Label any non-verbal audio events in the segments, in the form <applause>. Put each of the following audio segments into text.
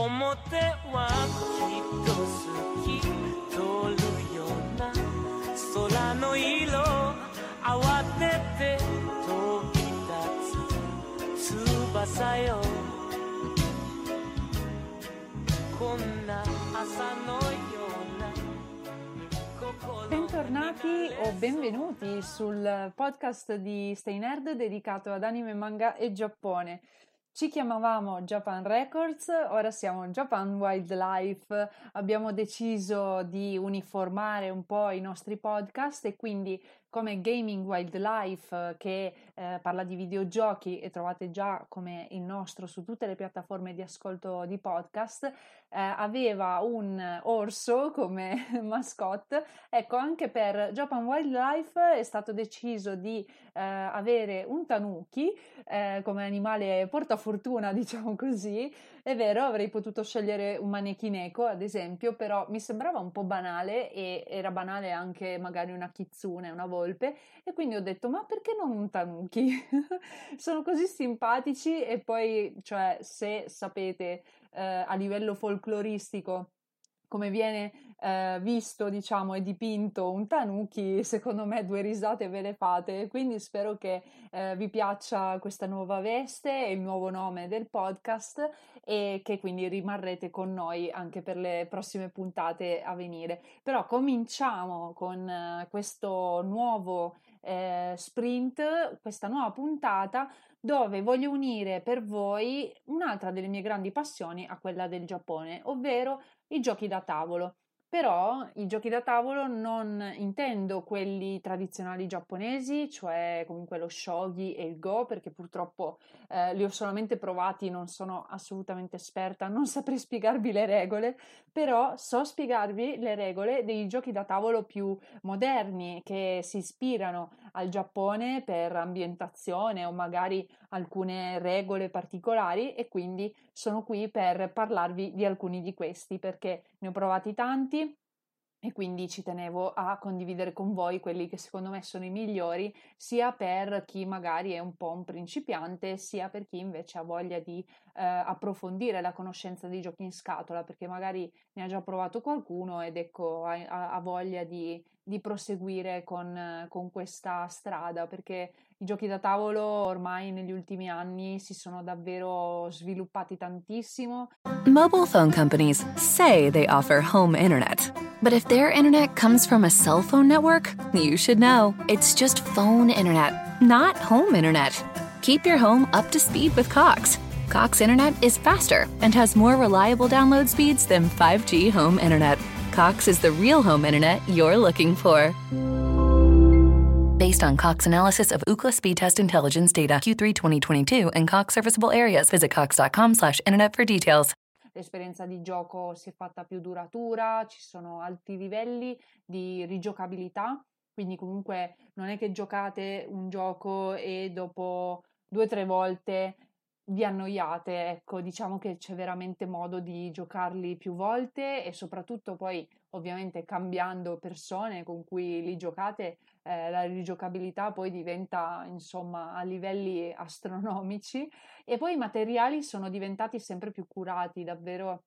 表はきっと透き通るような空の色慌てて飛び立つ翼よこんな朝のような心 Bentornati o benvenuti sul podcast di Stay Nerd dedicato ad anime, manga e Giappone. Ci chiamavamo Japan Records, ora siamo Japan Wildlife. Abbiamo deciso di uniformare un po' i nostri podcast e quindi come Gaming Wildlife che eh, parla di videogiochi e trovate già come il nostro su tutte le piattaforme di ascolto di podcast, eh, aveva un orso come <laughs> mascotte. Ecco, anche per Japan Wildlife è stato deciso di eh, avere un tanuki eh, come animale portafortuna, <laughs> diciamo così. È vero, avrei potuto scegliere un manechineko, ad esempio, però mi sembrava un po' banale e era banale anche magari una kitsune, una volpe, e quindi ho detto, ma perché non un tanuki? <laughs> Sono così simpatici e poi, cioè, se sapete eh, a livello folcloristico come viene eh, visto, diciamo, e dipinto un tanuki, secondo me due risate ve le fate. Quindi spero che eh, vi piaccia questa nuova veste e il nuovo nome del podcast e che quindi rimarrete con noi anche per le prossime puntate a venire. Però cominciamo con eh, questo nuovo eh, sprint, questa nuova puntata dove voglio unire per voi un'altra delle mie grandi passioni a quella del Giappone, ovvero i giochi da tavolo. Però i giochi da tavolo non intendo quelli tradizionali giapponesi, cioè comunque lo shogi e il go, perché purtroppo eh, li ho solamente provati, non sono assolutamente esperta, non saprei spiegarvi le regole, però so spiegarvi le regole dei giochi da tavolo più moderni che si ispirano al Giappone per ambientazione o magari alcune regole particolari e quindi sono qui per parlarvi di alcuni di questi perché ne ho provati tanti e quindi ci tenevo a condividere con voi quelli che secondo me sono i migliori, sia per chi magari è un po' un principiante, sia per chi invece ha voglia di eh, approfondire la conoscenza dei giochi in scatola, perché magari ne ha già provato qualcuno ed ecco ha, ha voglia di, di proseguire con, con questa strada, perché i giochi da tavolo ormai negli ultimi anni si sono davvero sviluppati tantissimo. Mobile phone companies say they offer home internet. But if their internet comes from a cell phone network, you should know. It's just phone internet, not home internet. Keep your home up to speed with Cox. Cox internet is faster and has more reliable download speeds than 5G home internet. Cox is the real home internet you're looking for. Based on Cox analysis of Ookla speed test intelligence data Q3 2022 and Cox serviceable areas, visit cox.com slash internet for details. L'esperienza di gioco si è fatta più duratura, ci sono alti livelli di rigiocabilità, quindi comunque non è che giocate un gioco e dopo due o tre volte vi annoiate, ecco, diciamo che c'è veramente modo di giocarli più volte e soprattutto poi ovviamente cambiando persone con cui li giocate, eh, la rigiocabilità poi diventa insomma a livelli <laughs> astronomici e poi i materiali sono diventati sempre più curati, davvero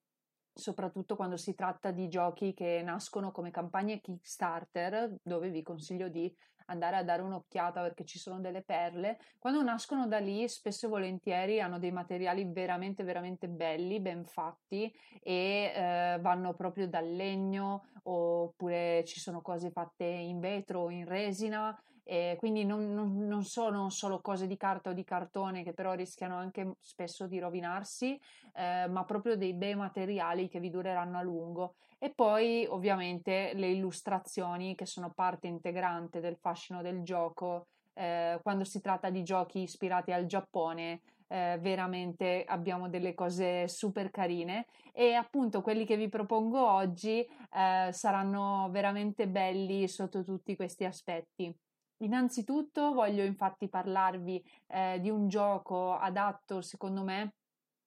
soprattutto quando si tratta di giochi che nascono come campagne Kickstarter, dove vi consiglio di andare a dare un'occhiata perché ci sono delle perle. Quando nascono da lì, spesso e volentieri hanno dei materiali veramente, veramente belli, ben fatti e eh, vanno proprio dal legno oppure ci sono cose fatte in vetro o in resina e quindi non, non, non, sono solo cose di carta o di cartone che però rischiano anche spesso di rovinarsi, eh, ma proprio dei bei materiali che vi dureranno a lungo. E poi ovviamente le illustrazioni che sono parte integrante del fascino del gioco. Eh, quando si tratta di giochi ispirati al Giappone, eh, veramente abbiamo delle cose super carine e appunto quelli che vi propongo oggi eh, saranno veramente belli sotto tutti questi aspetti. Innanzitutto voglio infatti parlarvi eh, di un gioco adatto secondo me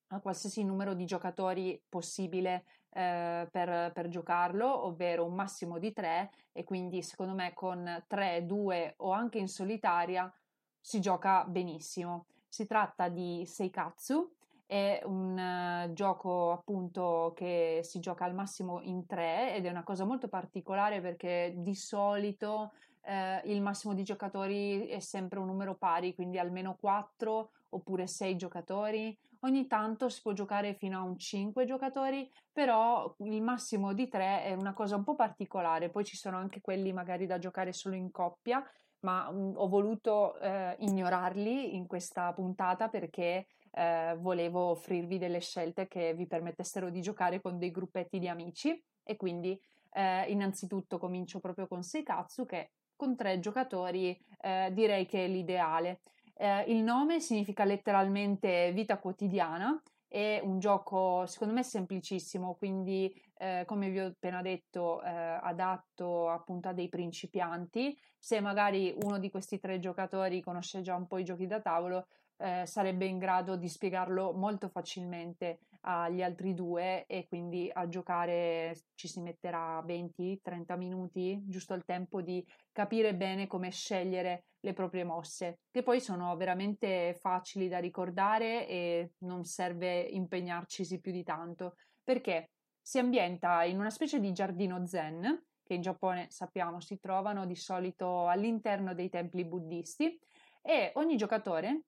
a qualsiasi numero di giocatori possibile eh, per, per, giocarlo, ovvero un massimo di tre e quindi secondo me con tre, due o anche in solitaria si gioca benissimo. Si tratta di Seikatsu, è un uh, gioco appunto che si gioca al massimo in tre ed è una cosa molto particolare perché di solito eh, il massimo di giocatori è sempre un numero pari, quindi almeno 4 oppure 6 giocatori. Ogni tanto si può giocare fino a un 5 giocatori, però il massimo di 3 è una cosa un po' particolare. Poi ci sono anche quelli magari da giocare solo in coppia, ma mh, mm, ho voluto eh, ignorarli in questa puntata perché eh, volevo offrirvi delle scelte che vi permettessero di giocare con dei gruppetti di amici e quindi eh, innanzitutto comincio proprio con Seikatsu che con tre giocatori eh, direi che è l'ideale. Eh, il nome significa letteralmente vita quotidiana, è un gioco secondo me semplicissimo, quindi eh, come vi ho appena detto eh, adatto appunto a dei principianti. Se magari uno di questi tre giocatori conosce già un po' i giochi da tavolo, eh, sarebbe in grado di spiegarlo molto facilmente agli altri due e quindi a giocare ci si metterà 20-30 minuti, giusto il tempo di capire bene come scegliere le proprie mosse, che poi sono veramente facili da ricordare e non serve impegnarcisi più di tanto, perché si ambienta in una specie di giardino zen, che in Giappone sappiamo si trovano di solito all'interno dei templi buddisti, e ogni giocatore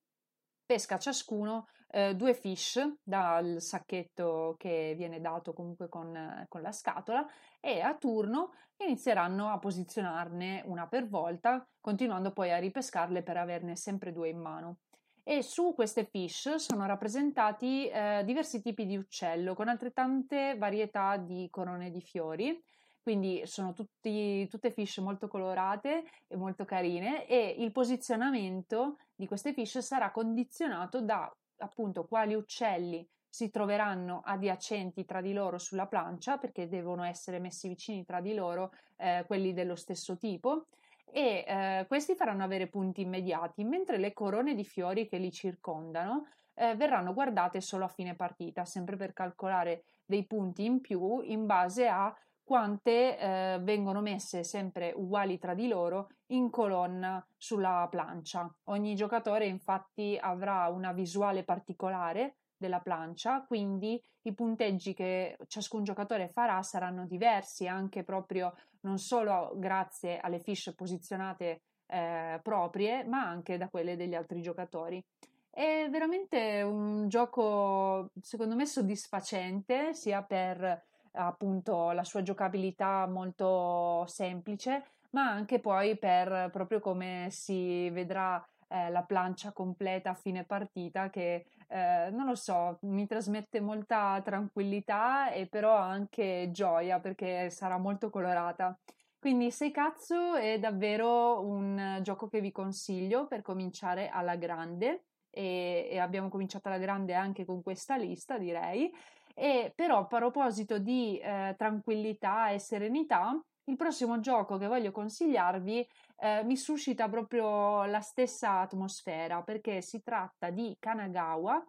pesca ciascuno eh, due fish dal sacchetto che viene dato comunque con, con la scatola e a turno inizieranno a posizionarne una per volta, continuando poi a ripescarle per averne sempre due in mano. E su queste fish sono rappresentati eh, diversi tipi di uccello con altrettante varietà di corone di fiori quindi sono tutti, tutte fish molto colorate e molto carine e il posizionamento di queste fish sarà condizionato da appunto quali uccelli si troveranno adiacenti tra di loro sulla plancia perché devono essere messi vicini tra di loro eh, quelli dello stesso tipo e eh, questi faranno avere punti immediati mentre le corone di fiori che li circondano eh, verranno guardate solo a fine partita sempre per calcolare dei punti in più in base a quante eh, vengono messe sempre uguali tra di loro in colonna sulla plancia. Ogni giocatore infatti avrà una visuale particolare della plancia, quindi i punteggi che ciascun giocatore farà saranno diversi anche proprio non solo grazie alle fiche posizionate eh, proprie, ma anche da quelle degli altri giocatori. È veramente un gioco secondo me soddisfacente sia per appunto la sua giocabilità molto semplice, ma anche poi per proprio come si vedrà eh, la plancia completa a fine partita che eh, non lo so, mi trasmette molta tranquillità e però anche gioia perché sarà molto colorata. Quindi Seikatsu è davvero un gioco che vi consiglio per cominciare alla grande e, e abbiamo cominciato alla grande anche con questa lista direi e però a proposito di eh, tranquillità e serenità, il prossimo gioco che voglio consigliarvi eh, mi suscita proprio la stessa atmosfera perché si tratta di Kanagawa.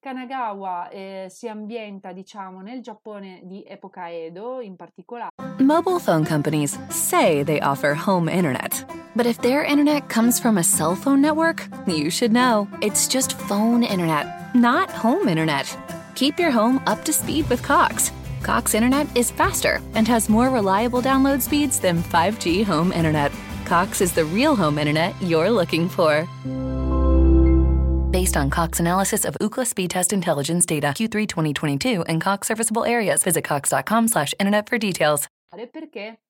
Kanagawa eh, si ambienta, diciamo, nel Giappone di epoca Edo in particolare. Mobile phone companies say they offer home internet. But if their internet comes from a cell phone network, you should know. It's just phone internet, not home internet. Keep your home up to speed with Cox. Cox Internet is faster and has more reliable download speeds than 5G home internet. Cox is the real home internet you're looking for. Based on Cox analysis of Ookla speed test intelligence data Q3 2022 and Cox serviceable areas, visit cox.com/internet for details. Perché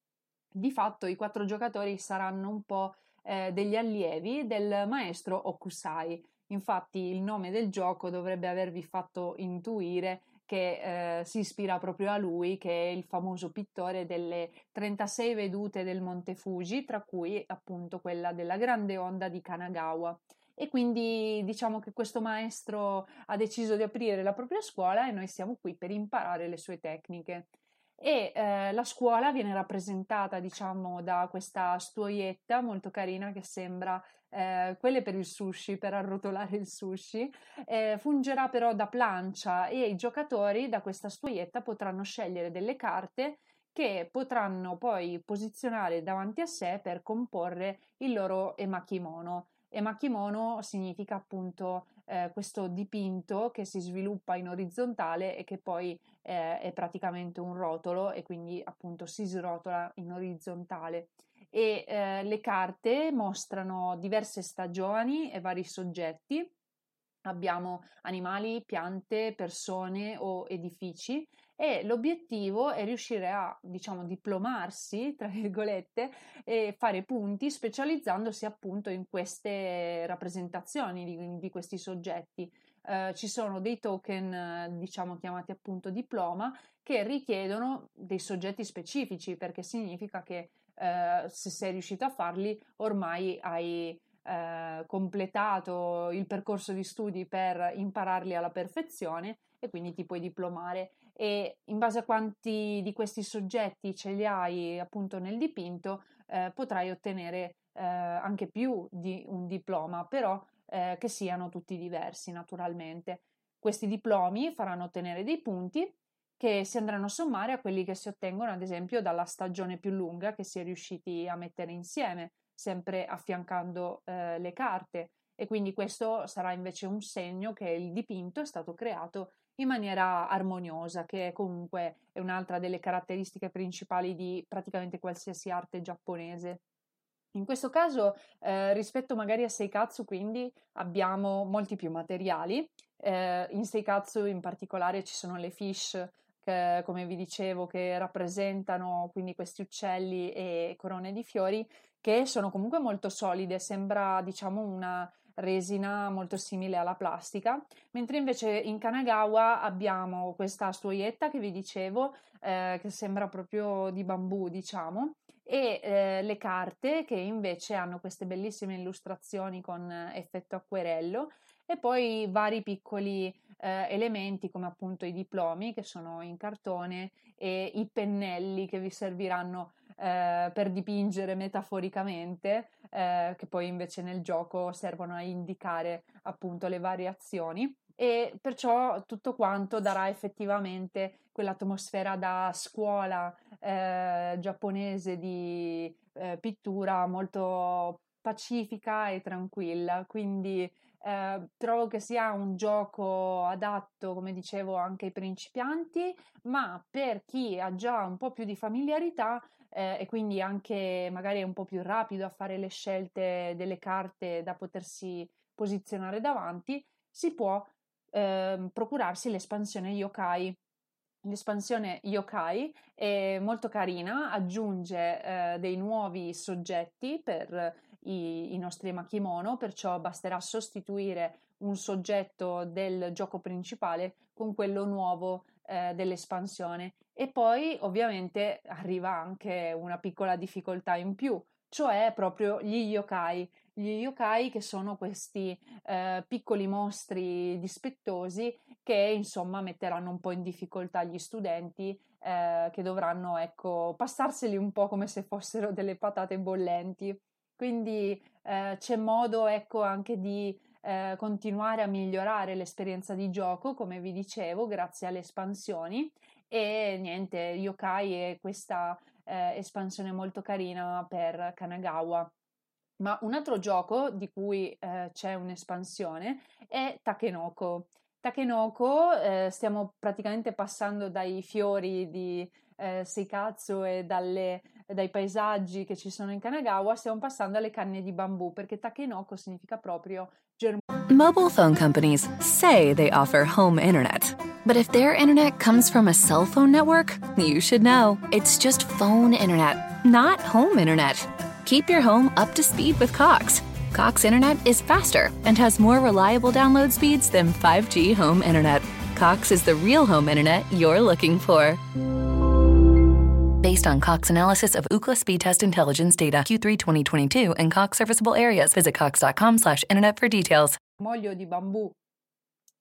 di fatto i quattro giocatori saranno un po' eh, degli allievi del maestro Okusai. Infatti il nome del gioco dovrebbe avervi fatto intuire che eh, si ispira proprio a lui, che è il famoso pittore delle 36 vedute del Monte Fuji, tra cui appunto quella della grande onda di Kanagawa. E quindi diciamo che questo maestro ha deciso di aprire la propria scuola e noi siamo qui per imparare le sue tecniche e eh, la scuola viene rappresentata diciamo da questa stuoietta molto carina che sembra eh, quelle per il sushi, per arrotolare il sushi, eh, fungerà però da plancia e i giocatori da questa stuoietta potranno scegliere delle carte che potranno poi posizionare davanti a sé per comporre il loro emakimono. Emakimono significa appunto eh, questo dipinto che si sviluppa in orizzontale e che poi eh, è praticamente un rotolo e quindi appunto si srotola in orizzontale. E eh, le carte mostrano diverse stagioni e vari soggetti. Abbiamo animali, piante, persone o edifici e l'obiettivo è riuscire a, diciamo, diplomarsi, tra virgolette, e fare punti specializzandosi appunto in queste rappresentazioni di, di questi soggetti. Eh, ci sono dei token, diciamo, chiamati appunto diploma, che richiedono dei soggetti specifici, perché significa che eh, se sei riuscito a farli, ormai hai eh, completato il percorso di studi per impararli alla perfezione e quindi ti puoi diplomare e in base a quanti di questi soggetti ce li hai appunto nel dipinto eh, potrai ottenere eh, anche più di un diploma, però eh, che siano tutti diversi naturalmente. Questi diplomi faranno ottenere dei punti che si andranno a sommare a quelli che si ottengono ad esempio dalla stagione più lunga che si è riusciti a mettere insieme, sempre affiancando eh, le carte e quindi questo sarà invece un segno che il dipinto è stato creato in maniera armoniosa, che comunque è un'altra delle caratteristiche principali di praticamente qualsiasi arte giapponese. In questo caso, eh, rispetto magari a Seikatsu, quindi abbiamo molti più materiali. Eh, in Seikatsu in particolare ci sono le fish, che, come vi dicevo, che rappresentano quindi questi uccelli e corone di fiori, che sono comunque molto solide. Sembra, diciamo, una resina molto simile alla plastica, mentre invece in Kanagawa abbiamo questa stuoietta che vi dicevo, eh, che sembra proprio di bambù, diciamo, e eh, le carte che invece hanno queste bellissime illustrazioni con effetto acquerello e poi vari piccoli eh, elementi come appunto i diplomi che sono in cartone e i pennelli che vi serviranno eh, per dipingere metaforicamente, eh, che poi invece nel gioco servono a indicare appunto le variazioni. E perciò tutto quanto darà effettivamente quell'atmosfera da scuola eh, giapponese di eh, pittura molto pacifica e tranquilla, quindi eh, trovo che sia un gioco adatto, come dicevo, anche ai principianti, ma per chi ha già un po' più di familiarità eh, e quindi anche magari è un po' più rapido a fare le scelte delle carte da potersi posizionare davanti, si può eh, procurarsi l'espansione yokai. L'espansione yokai è molto carina, aggiunge eh, dei nuovi soggetti per i, i nostri makimono, perciò basterà sostituire un soggetto del gioco principale con quello nuovo eh, dell'espansione. E poi ovviamente arriva anche una piccola difficoltà in più, cioè proprio gli yokai. Gli yokai che sono questi eh, piccoli mostri dispettosi che insomma metteranno un po' in difficoltà gli studenti eh, che dovranno ecco passarseli un po' come se fossero delle patate bollenti. Quindi eh, c'è modo ecco, anche di eh, continuare a migliorare l'esperienza di gioco, come vi dicevo, grazie alle espansioni. E niente, Yokai è questa eh, espansione molto carina per Kanagawa. Ma un altro gioco di cui eh, c'è un'espansione è Takenoko. Takenoko eh, stiamo praticamente passando dai fiori di eh, Seikatsu e dalle, dai paesaggi che ci sono in Kanagawa, stiamo passando alle canne di bambù perché Takenoko significa proprio germoglio. Mobile phone companies say they offer home internet. But if their internet comes from a cell phone network, you should know. It's just phone internet, not home internet. Keep your home up to speed with Cox. Cox internet is faster and has more reliable download speeds than 5G home internet. Cox is the real home internet you're looking for. Based on Cox analysis of Ookla speed test intelligence data Q3 2022 and Cox serviceable areas, visit cox.com/internet for details. Moglio di bambù.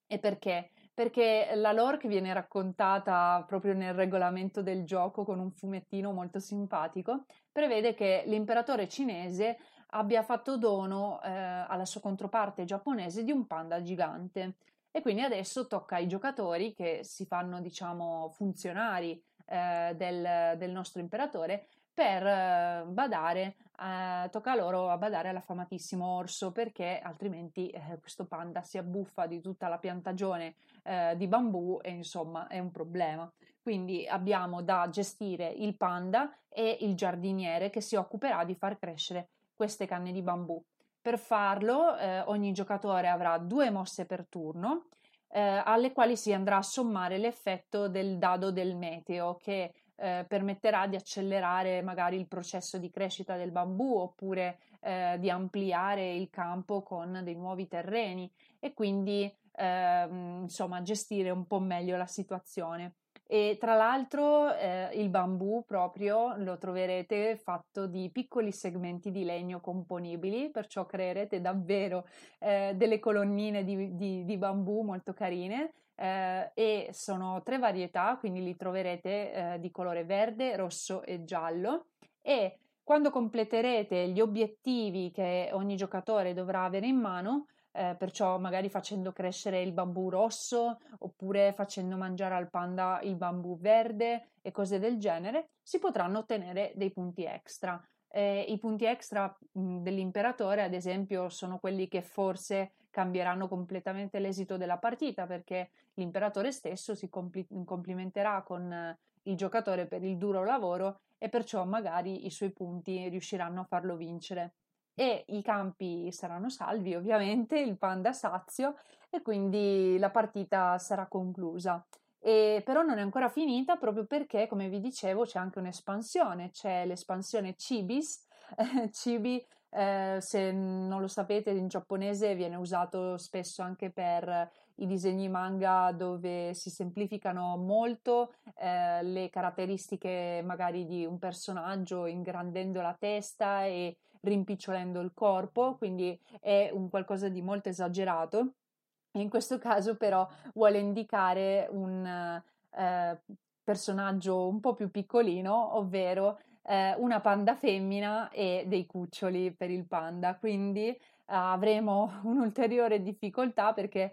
E perché? Perché la lore che viene raccontata proprio nel regolamento del gioco con un fumettino molto simpatico prevede che l'imperatore cinese abbia fatto dono eh, alla sua controparte giapponese di un panda gigante. E quindi adesso tocca ai giocatori che si fanno, diciamo, funzionari eh, del, del, nostro imperatore per eh, badare, eh, tocca loro a badare all'affamatissimo orso perché altrimenti eh, questo panda si abbuffa di tutta la piantagione eh, di bambù e insomma è un problema. Quindi abbiamo da gestire il panda e il giardiniere che si occuperà di far crescere queste canne di bambù. Per farlo eh, ogni giocatore avrà due mosse per turno eh, alle quali si andrà a sommare l'effetto del dado del meteo che eh, permetterà di accelerare magari il processo di crescita del bambù oppure eh, di ampliare il campo con dei nuovi terreni e quindi ehm, insomma gestire un po' meglio la situazione. E tra l'altro eh, il bambù proprio lo troverete fatto di piccoli segmenti di legno componibili, perciò creerete davvero eh, delle colonnine di, di, di, bambù molto carine. Eh, e sono tre varietà, quindi li troverete eh, di colore verde, rosso e giallo. E quando completerete gli obiettivi che ogni giocatore dovrà avere in mano, eh, perciò magari facendo crescere il bambù rosso oppure facendo mangiare al panda il bambù verde e cose del genere, si potranno ottenere dei punti extra. Eh, I punti extra mh, dell'imperatore, ad esempio, sono quelli che forse cambieranno completamente l'esito della partita perché l'imperatore stesso si compli- complimenterà con eh, il giocatore per il duro lavoro e perciò magari i suoi punti riusciranno a farlo vincere e i campi saranno salvi ovviamente, il panda sazio e quindi la partita sarà conclusa. E però non è ancora finita proprio perché, come vi dicevo, c'è anche un'espansione, c'è l'espansione Cibis. <laughs> Cibi, eh, se non lo sapete, in giapponese viene usato spesso anche per i disegni manga dove si semplificano molto eh, le caratteristiche magari di un personaggio ingrandendo la testa e rimpicciolendo il corpo, quindi è un qualcosa di molto esagerato. In questo caso però vuole indicare un eh, personaggio un po' più piccolino, ovvero eh, una panda femmina e dei cuccioli per il panda. Quindi eh, avremo <laughs> un'ulteriore difficoltà perché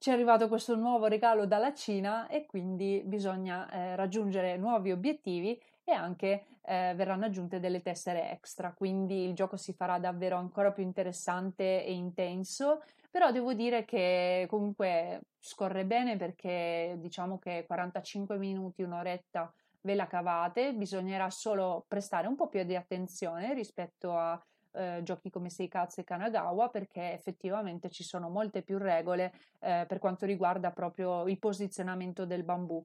ci è arrivato questo nuovo regalo dalla Cina e quindi bisogna eh, raggiungere nuovi obiettivi e anche eh, verranno aggiunte delle tessere extra, quindi il gioco si farà davvero ancora più interessante e intenso, però devo dire che comunque scorre bene perché diciamo che 45 minuti, un'oretta ve la cavate, bisognerà solo prestare un po' più di attenzione rispetto a eh, giochi come Seikatsu e Kanagawa perché effettivamente ci sono molte più regole eh, per quanto riguarda proprio il posizionamento del bambù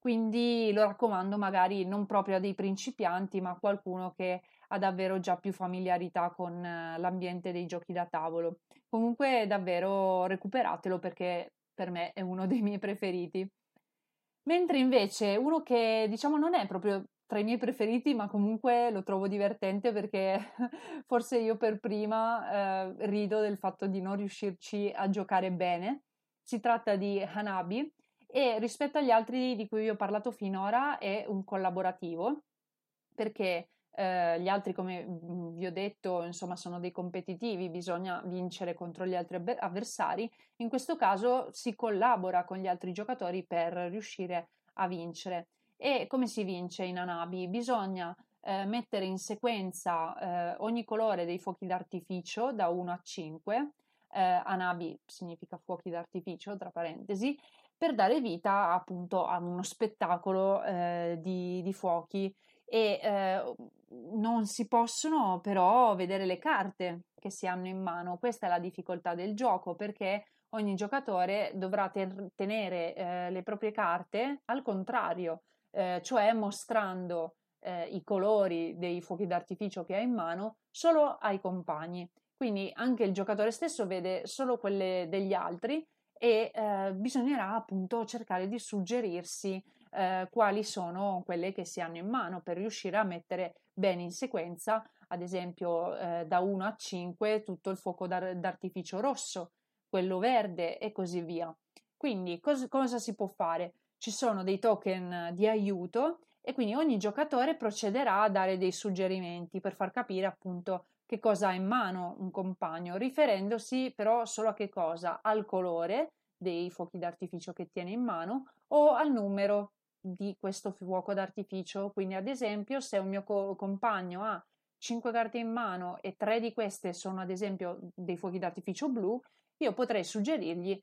quindi lo raccomando magari non proprio a dei principianti, ma a qualcuno che ha davvero già più familiarità con eh, l'ambiente dei giochi da tavolo. Comunque davvero recuperatelo perché per me è uno <laughs> dei miei preferiti. Mentre invece uno che diciamo non è proprio tra i miei preferiti, ma comunque lo trovo divertente perché <laughs> forse io per prima eh, rido del fatto di non riuscirci a giocare bene. Si tratta di Hanabi, e rispetto agli altri di cui vi ho parlato finora è un collaborativo perché eh, gli altri, come vi ho detto, insomma, sono dei competitivi, bisogna vincere contro gli altri avversari. In questo caso si collabora con gli altri giocatori per riuscire a vincere. E come si vince in Anabi? Bisogna eh, mettere in sequenza eh, ogni colore dei fuochi d'artificio da 1 a 5 eh, Anabi significa fuochi d'artificio, tra parentesi, per dare vita appunto a uno spettacolo eh, di, di, fuochi e eh, non si possono però vedere le carte che si hanno in mano. Questa è la difficoltà del gioco perché ogni giocatore dovrà ter- tenere eh, le proprie carte al contrario, eh, cioè mostrando eh, i colori dei fuochi d'artificio che ha in mano solo ai compagni. Quindi anche il giocatore stesso vede solo quelle degli altri e eh, bisognerà appunto cercare di suggerirsi eh, quali sono quelle che si hanno in mano per riuscire a mettere bene in sequenza, ad esempio eh, da 1 a 5 tutto il fuoco d'ar- d'artificio rosso, quello verde e così via. Quindi cos- cosa si può fare? Ci sono dei token di aiuto e quindi ogni giocatore procederà a dare dei suggerimenti per far capire appunto che cosa ha in mano un compagno, riferendosi però solo a che cosa? Al colore dei fuochi d'artificio che tiene in mano o al numero di questo fuoco d'artificio. Quindi, ad esempio, se un mio co- compagno ha 5 carte in mano e 3 di queste sono, ad esempio, dei fuochi d'artificio blu, io potrei suggerirgli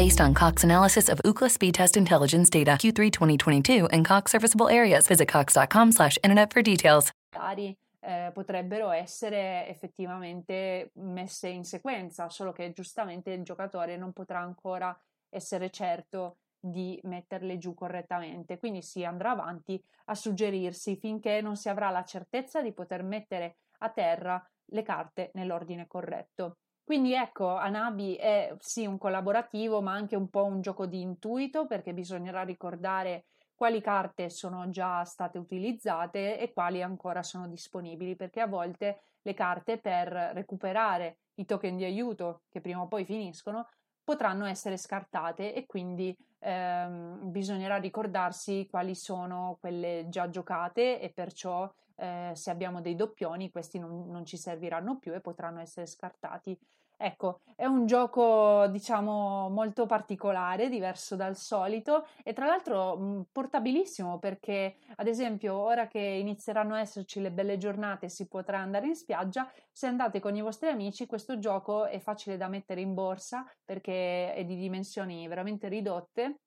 Based on Cox analysis of Ookla speed test intelligence data Q3 2022 and Cox serviceable areas, visit cox.com/internet for details. eh, potrebbero essere effettivamente messe in sequenza, solo che giustamente il giocatore non potrà ancora essere certo di metterle giù correttamente, quindi si andrà avanti a suggerirsi finché non si avrà la certezza di poter mettere a terra le carte nell'ordine corretto. Quindi ecco, Anabi è sì un collaborativo, ma anche un po' un gioco di intuito perché bisognerà ricordare quali carte sono già state utilizzate e quali ancora sono disponibili, perché a volte le carte per recuperare i token di aiuto che prima o poi finiscono potranno essere scartate e quindi ehm, bisognerà ricordarsi quali sono quelle già giocate e perciò eh, se abbiamo dei doppioni questi non, non ci serviranno più e potranno essere scartati. Ecco, è un gioco, diciamo, molto particolare, diverso dal solito e tra l'altro mh, portabilissimo perché, ad esempio, ora che inizieranno a esserci le belle giornate si potrà andare in spiaggia, se andate con i vostri amici, questo gioco è facile da mettere in borsa perché è di dimensioni veramente ridotte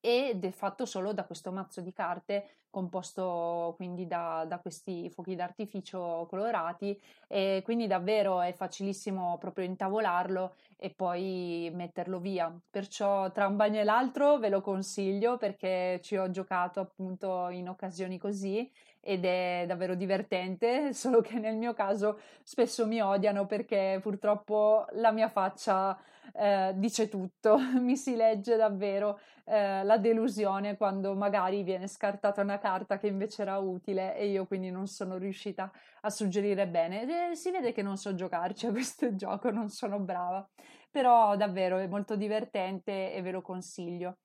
ed è fatto solo da questo mazzo di carte composto quindi da, da, questi fuochi d'artificio colorati e quindi davvero è facilissimo proprio intavolarlo e poi metterlo via. Perciò tra un bagno e l'altro ve lo consiglio perché ci ho giocato appunto in occasioni così ed è davvero divertente, <laughs> solo che nel mio caso spesso mi odiano perché purtroppo la mia faccia eh, dice tutto, <laughs> mi si legge davvero eh, la delusione quando magari viene scartata una carta che invece era utile e io quindi non sono riuscita a suggerire bene. E si vede che non so giocarci a <laughs> questo gioco, non sono brava, però davvero è molto divertente e ve lo consiglio.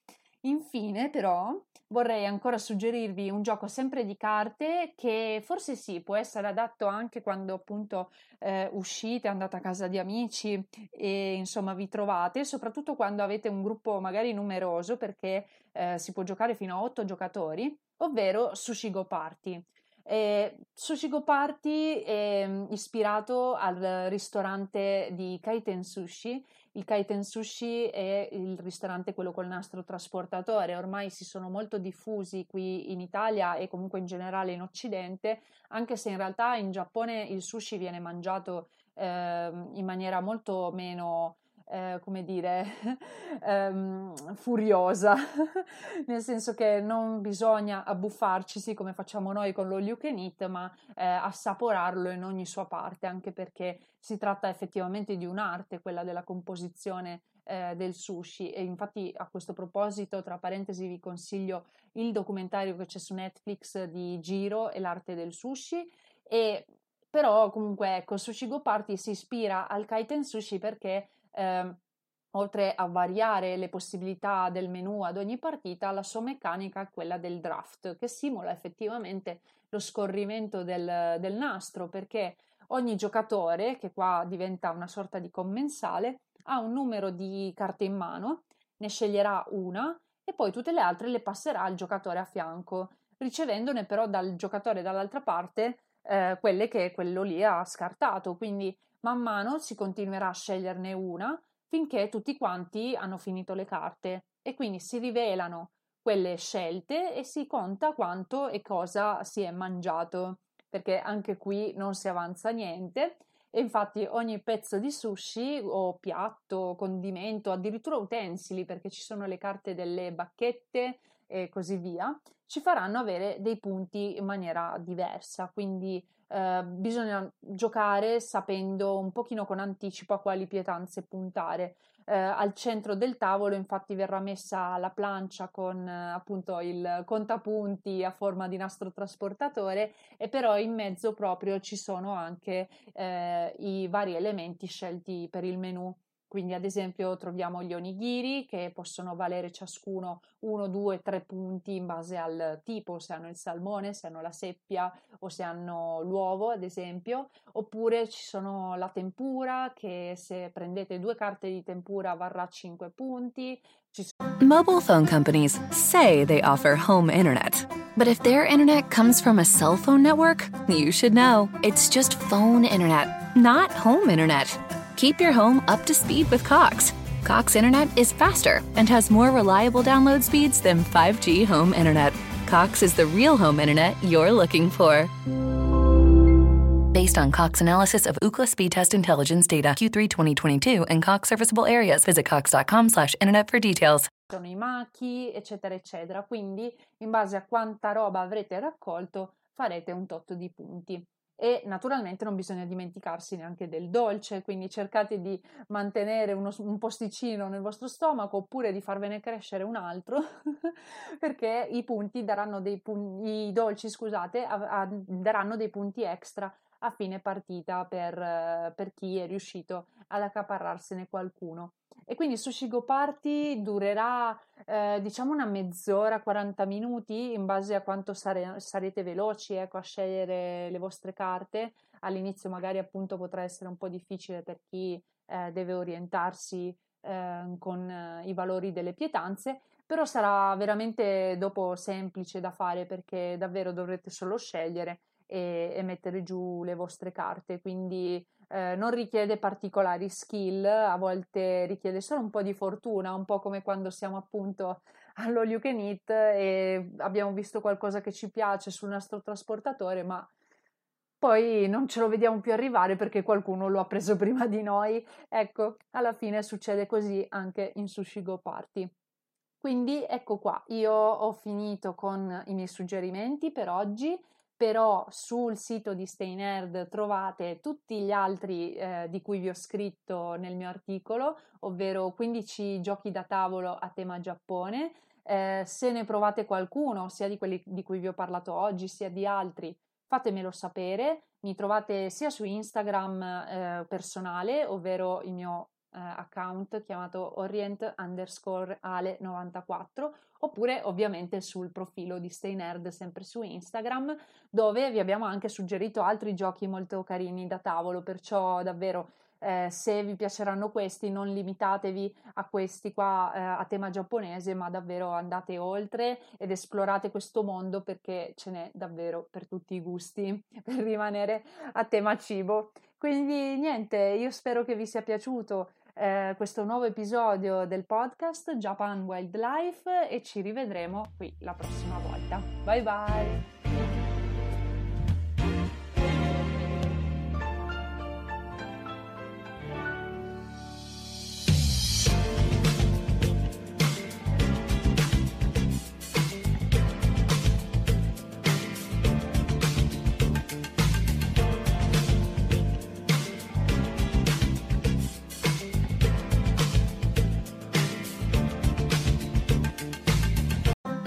Infine, però, vorrei ancora suggerirvi un gioco sempre di carte che forse sì, può essere adatto anche quando appunto eh, uscite, andate a casa di amici e insomma vi trovate, soprattutto quando avete un gruppo magari numeroso perché eh, si può giocare fino a 8 giocatori, ovvero Sushi Go Party. Eh, Sushi Go Party è mm, ispirato al ristorante di Kaiten Sushi il Kaiten Sushi è il ristorante quello col nastro trasportatore, ormai si sono molto diffusi qui in Italia e comunque in generale in Occidente, anche se in realtà in Giappone il sushi viene mangiato eh, in maniera molto meno eh, come dire, <laughs> ehm, furiosa, <laughs> nel senso che non bisogna abbuffarcisi come facciamo noi con lo you can eat, ma eh, assaporarlo in ogni sua parte, anche perché si tratta effettivamente di un'arte, quella della composizione eh, del sushi. E infatti a questo proposito tra parentesi vi consiglio il documentario che c'è su Netflix di Giro e l'arte del sushi. E però comunque ecco Sushi Go Party si ispira al Kaiten Sushi perché eh, oltre a variare le possibilità del menu ad ogni partita, la sua meccanica è quella del draft, che simula effettivamente lo scorrimento del, del nastro, perché ogni giocatore, che qua diventa una sorta di commensale, ha un numero di carte in mano, ne sceglierà una e poi tutte le altre le passerà al giocatore a fianco, ricevendone però dal giocatore dall'altra parte eh, quelle che quello lì ha scartato. Quindi man mano si continuerà a sceglierne una finché tutti quanti hanno finito le carte e quindi si rivelano quelle scelte e si conta quanto e cosa si è mangiato, perché anche qui non si avanza niente. E infatti ogni pezzo di sushi o piatto, condimento, addirittura utensili, perché ci sono le carte delle bacchette e così via, ci faranno avere dei punti in maniera diversa. Quindi eh, bisogna giocare sapendo un pochino con anticipo a quali pietanze puntare. Eh, al centro del tavolo infatti verrà messa la plancia con eh, appunto il contapunti a forma di nastro trasportatore e però in mezzo proprio ci sono anche eh, i vari elementi scelti per il menu quindi ad esempio troviamo gli onigiri che possono valere ciascuno 1, 2, 3 punti in base al tipo, se hanno il salmone, se hanno la seppia o se hanno l'uovo ad esempio, oppure ci sono la tempura che se prendete due carte di tempura varrà 5 punti. Mobile phone companies say they offer home internet. But if their internet comes from a cell phone network, you should know. It's just phone internet, not home internet. Keep your home up to speed with Cox. Cox Internet is faster and has more reliable download speeds than 5G home internet. Cox is the real home internet you're looking for. Based on Cox analysis of Ookla speed test intelligence data Q3 2022 and Cox serviceable areas, visit cox.com/internet for details. I machi, eccetera, eccetera. Quindi, in base a quanta roba avrete raccolto, farete un tot di punti. E naturalmente non bisogna dimenticarsi neanche del dolce, quindi cercate di mantenere uno, un posticino nel vostro stomaco oppure di farvene crescere un altro <laughs> perché i punti daranno dei punti, i dolci scusate, a, a, daranno dei punti extra a fine partita per, per chi è riuscito ad accaparrarsene qualcuno. E quindi Sushi Go Party durerà eh, diciamo una mezz'ora, 40 minuti in base a quanto sare- sarete veloci ecco, a scegliere le vostre carte. All'inizio magari appunto potrà essere un po' difficile per chi eh, deve orientarsi eh, con eh, i valori delle pietanze, però sarà veramente dopo semplice da fare perché davvero dovrete solo scegliere e, e mettere giù le vostre carte. Quindi eh, non richiede particolari skill, a volte richiede solo un po' di fortuna, un po' come quando siamo appunto allo You Can Eat e abbiamo visto qualcosa che ci piace sul nostro trasportatore, ma poi non ce lo vediamo più arrivare perché qualcuno lo ha preso <laughs> prima di noi. Ecco, alla fine succede così anche in Sushi Go Party. Quindi ecco qua, io ho finito con i miei suggerimenti per oggi però sul sito di Stay Nerd trovate tutti gli altri eh, di cui vi ho scritto nel mio articolo, ovvero 15 giochi da tavolo a tema Giappone. Eh, se ne provate qualcuno, sia di quelli di cui vi ho parlato oggi, sia di altri, fatemelo sapere. Mi trovate sia su Instagram eh, personale, ovvero il mio eh, account chiamato orient underscore ale 94 oppure ovviamente sul profilo di Stay Nerd sempre su Instagram dove vi abbiamo anche suggerito altri giochi molto carini da tavolo. Perciò davvero eh, se vi piaceranno questi non limitatevi a questi qua eh, a tema giapponese ma davvero andate oltre ed esplorate questo mondo perché ce n'è davvero per tutti i gusti <laughs> per rimanere a tema cibo. Quindi niente io spero che vi sia piaciuto eh, questo nuovo episodio del podcast Japan Wildlife e ci rivedremo qui la prossima volta. Bye bye!